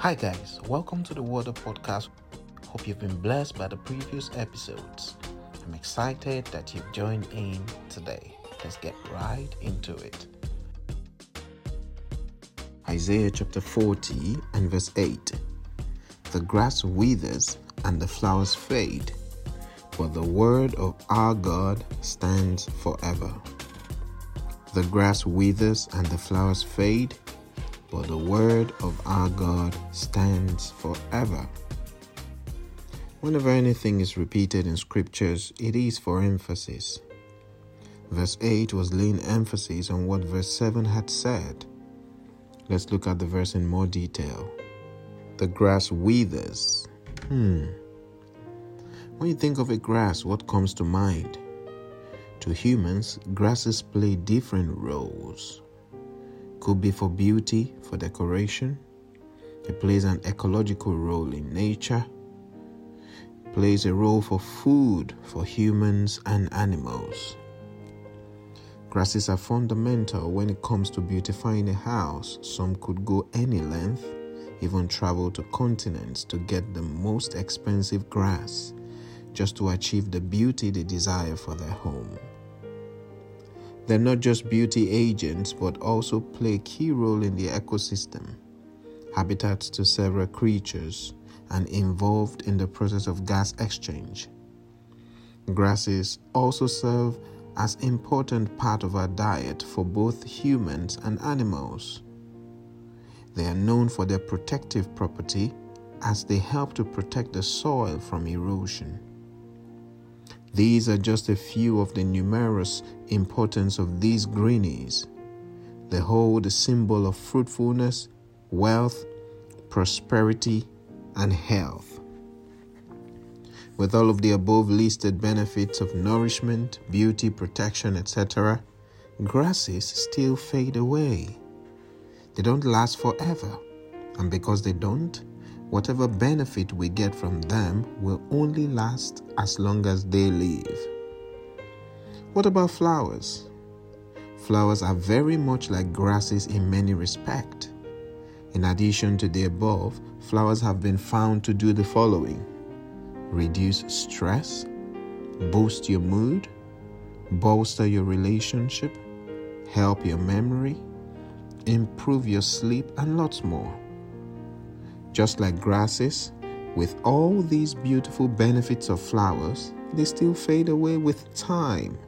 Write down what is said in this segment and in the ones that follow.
Hi, guys, welcome to the Water Podcast. Hope you've been blessed by the previous episodes. I'm excited that you've joined in today. Let's get right into it. Isaiah chapter 40 and verse 8 The grass withers and the flowers fade, but the word of our God stands forever. The grass withers and the flowers fade, but the word of our God stands forever. Whenever anything is repeated in scriptures, it is for emphasis. Verse 8 was laying emphasis on what verse 7 had said. Let's look at the verse in more detail. The grass withers. Hmm. When you think of a grass, what comes to mind? To humans, grasses play different roles. Could be for beauty, for decoration. It plays an ecological role in nature. It plays a role for food for humans and animals. Grasses are fundamental when it comes to beautifying a house. Some could go any length, even travel to continents to get the most expensive grass just to achieve the beauty they desire for their home. They're not just beauty agents but also play a key role in the ecosystem, habitats to several creatures, and involved in the process of gas exchange. Grasses also serve as important part of our diet for both humans and animals. They are known for their protective property as they help to protect the soil from erosion. These are just a few of the numerous importance of these greenies. They hold a symbol of fruitfulness, wealth, prosperity, and health. With all of the above listed benefits of nourishment, beauty, protection, etc., grasses still fade away. They don't last forever, and because they don't, whatever benefit we get from them will only last as long as they live. What about flowers? Flowers are very much like grasses in many respects. In addition to the above, flowers have been found to do the following reduce stress, boost your mood, bolster your relationship, help your memory, improve your sleep, and lots more. Just like grasses, with all these beautiful benefits of flowers, they still fade away with time.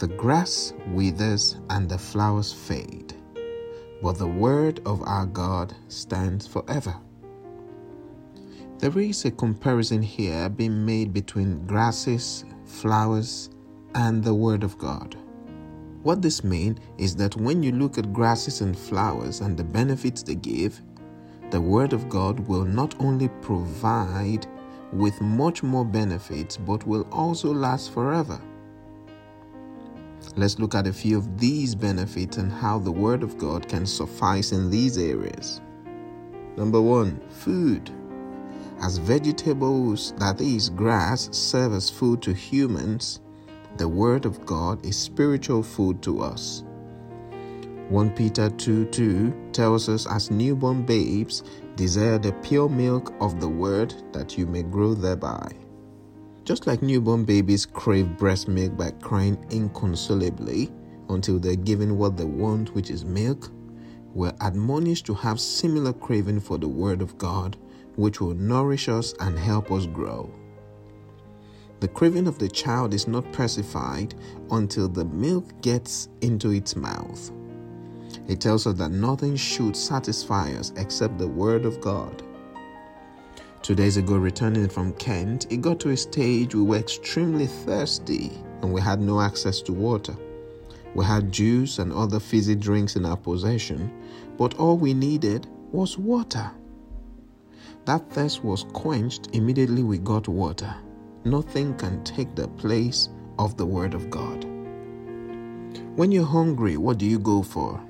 The grass withers and the flowers fade, but the word of our God stands forever. There is a comparison here being made between grasses, flowers, and the Word of God. What this means is that when you look at grasses and flowers and the benefits they give, the Word of God will not only provide with much more benefits but will also last forever. Let's look at a few of these benefits and how the Word of God can suffice in these areas. Number one, food. As vegetables, that is, grass, serve as food to humans, the Word of God is spiritual food to us. 1 Peter 2 2 tells us, as newborn babes, desire the pure milk of the Word that you may grow thereby. Just like newborn babies crave breast milk by crying inconsolably until they're given what they want, which is milk, we're admonished to have similar craving for the Word of God, which will nourish us and help us grow. The craving of the child is not pacified until the milk gets into its mouth. It tells us that nothing should satisfy us except the Word of God. Two days ago, returning from Kent, it got to a stage we were extremely thirsty and we had no access to water. We had juice and other fizzy drinks in our possession, but all we needed was water. That thirst was quenched immediately we got water. Nothing can take the place of the Word of God. When you're hungry, what do you go for?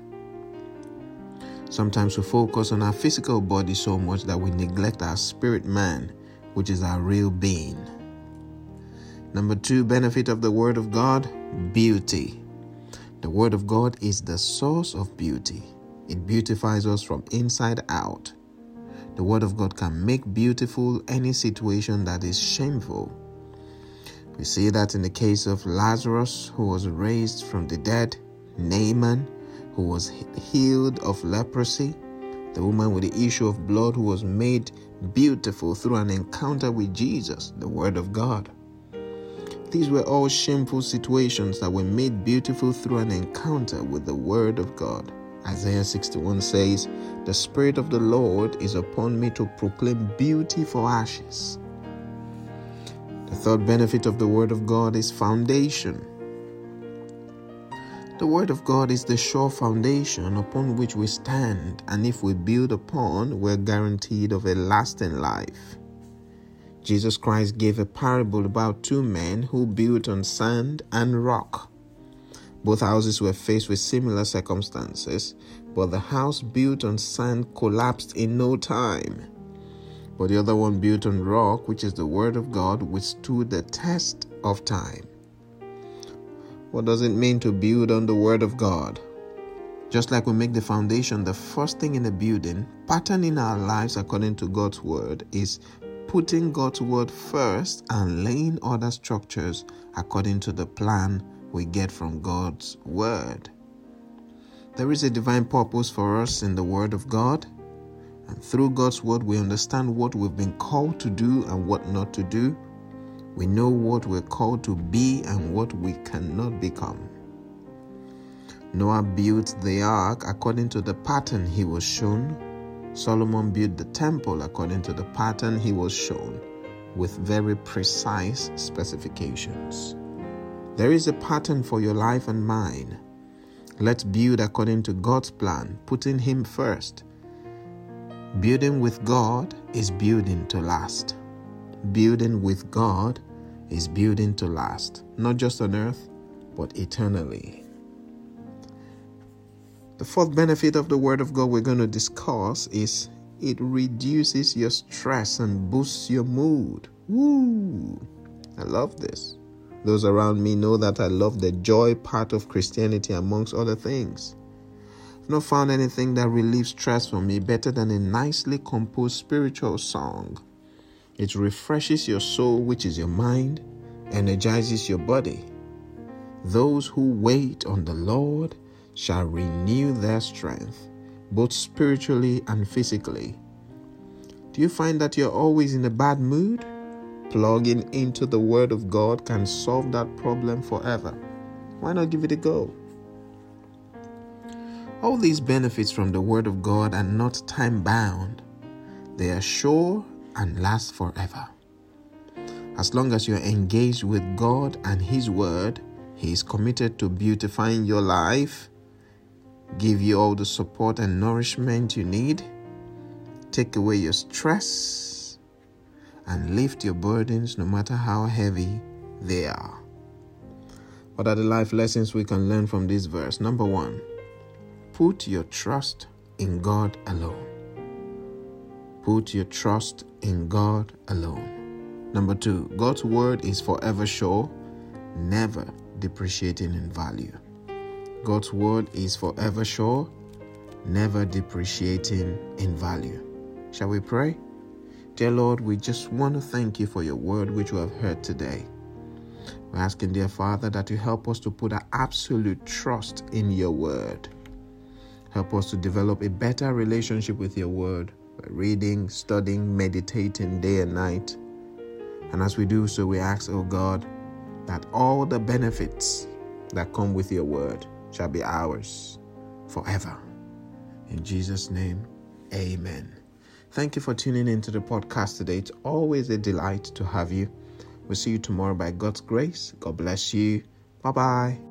Sometimes we focus on our physical body so much that we neglect our spirit man, which is our real being. Number two benefit of the Word of God beauty. The Word of God is the source of beauty. it beautifies us from inside out. The Word of God can make beautiful any situation that is shameful. We see that in the case of Lazarus, who was raised from the dead, Naaman, who was healed of leprosy, the woman with the issue of blood who was made beautiful through an encounter with Jesus, the Word of God. These were all shameful situations that were made beautiful through an encounter with the Word of God. Isaiah 61 says, The Spirit of the Lord is upon me to proclaim beauty for ashes. The third benefit of the Word of God is foundation. The Word of God is the sure foundation upon which we stand, and if we build upon, we're guaranteed of a lasting life. Jesus Christ gave a parable about two men who built on sand and rock. Both houses were faced with similar circumstances, but the house built on sand collapsed in no time. But the other one built on rock, which is the Word of God, withstood the test of time. What does it mean to build on the Word of God? Just like we make the foundation the first thing in the building, patterning our lives according to God's Word is putting God's Word first and laying other structures according to the plan we get from God's Word. There is a divine purpose for us in the Word of God, and through God's Word, we understand what we've been called to do and what not to do we know what we're called to be and what we cannot become. Noah built the ark according to the pattern he was shown. Solomon built the temple according to the pattern he was shown, with very precise specifications. There is a pattern for your life and mine. Let's build according to God's plan, putting Him first. Building with God is building to last. Building with God is building to last, not just on earth, but eternally. The fourth benefit of the Word of God we're going to discuss is it reduces your stress and boosts your mood. Woo! I love this. Those around me know that I love the joy part of Christianity amongst other things. I've not found anything that relieves stress for me better than a nicely composed spiritual song it refreshes your soul, which is your mind, energizes your body. Those who wait on the Lord shall renew their strength, both spiritually and physically. Do you find that you're always in a bad mood? Plugging into the Word of God can solve that problem forever. Why not give it a go? All these benefits from the Word of God are not time bound, they are sure and last forever. As long as you're engaged with God and His Word, He is committed to beautifying your life, give you all the support and nourishment you need, take away your stress, and lift your burdens no matter how heavy they are. What are the life lessons we can learn from this verse? Number one, put your trust in God alone. Put your trust in God alone. Number two, God's word is forever sure, never depreciating in value. God's word is forever sure, never depreciating in value. Shall we pray? Dear Lord, we just want to thank you for your word which we have heard today. We're asking, dear Father, that you help us to put our absolute trust in your word. Help us to develop a better relationship with your word reading, studying, meditating day and night. And as we do so, we ask, oh God, that all the benefits that come with your word shall be ours forever. In Jesus' name, amen. Thank you for tuning into the podcast today. It's always a delight to have you. We'll see you tomorrow by God's grace. God bless you. Bye bye.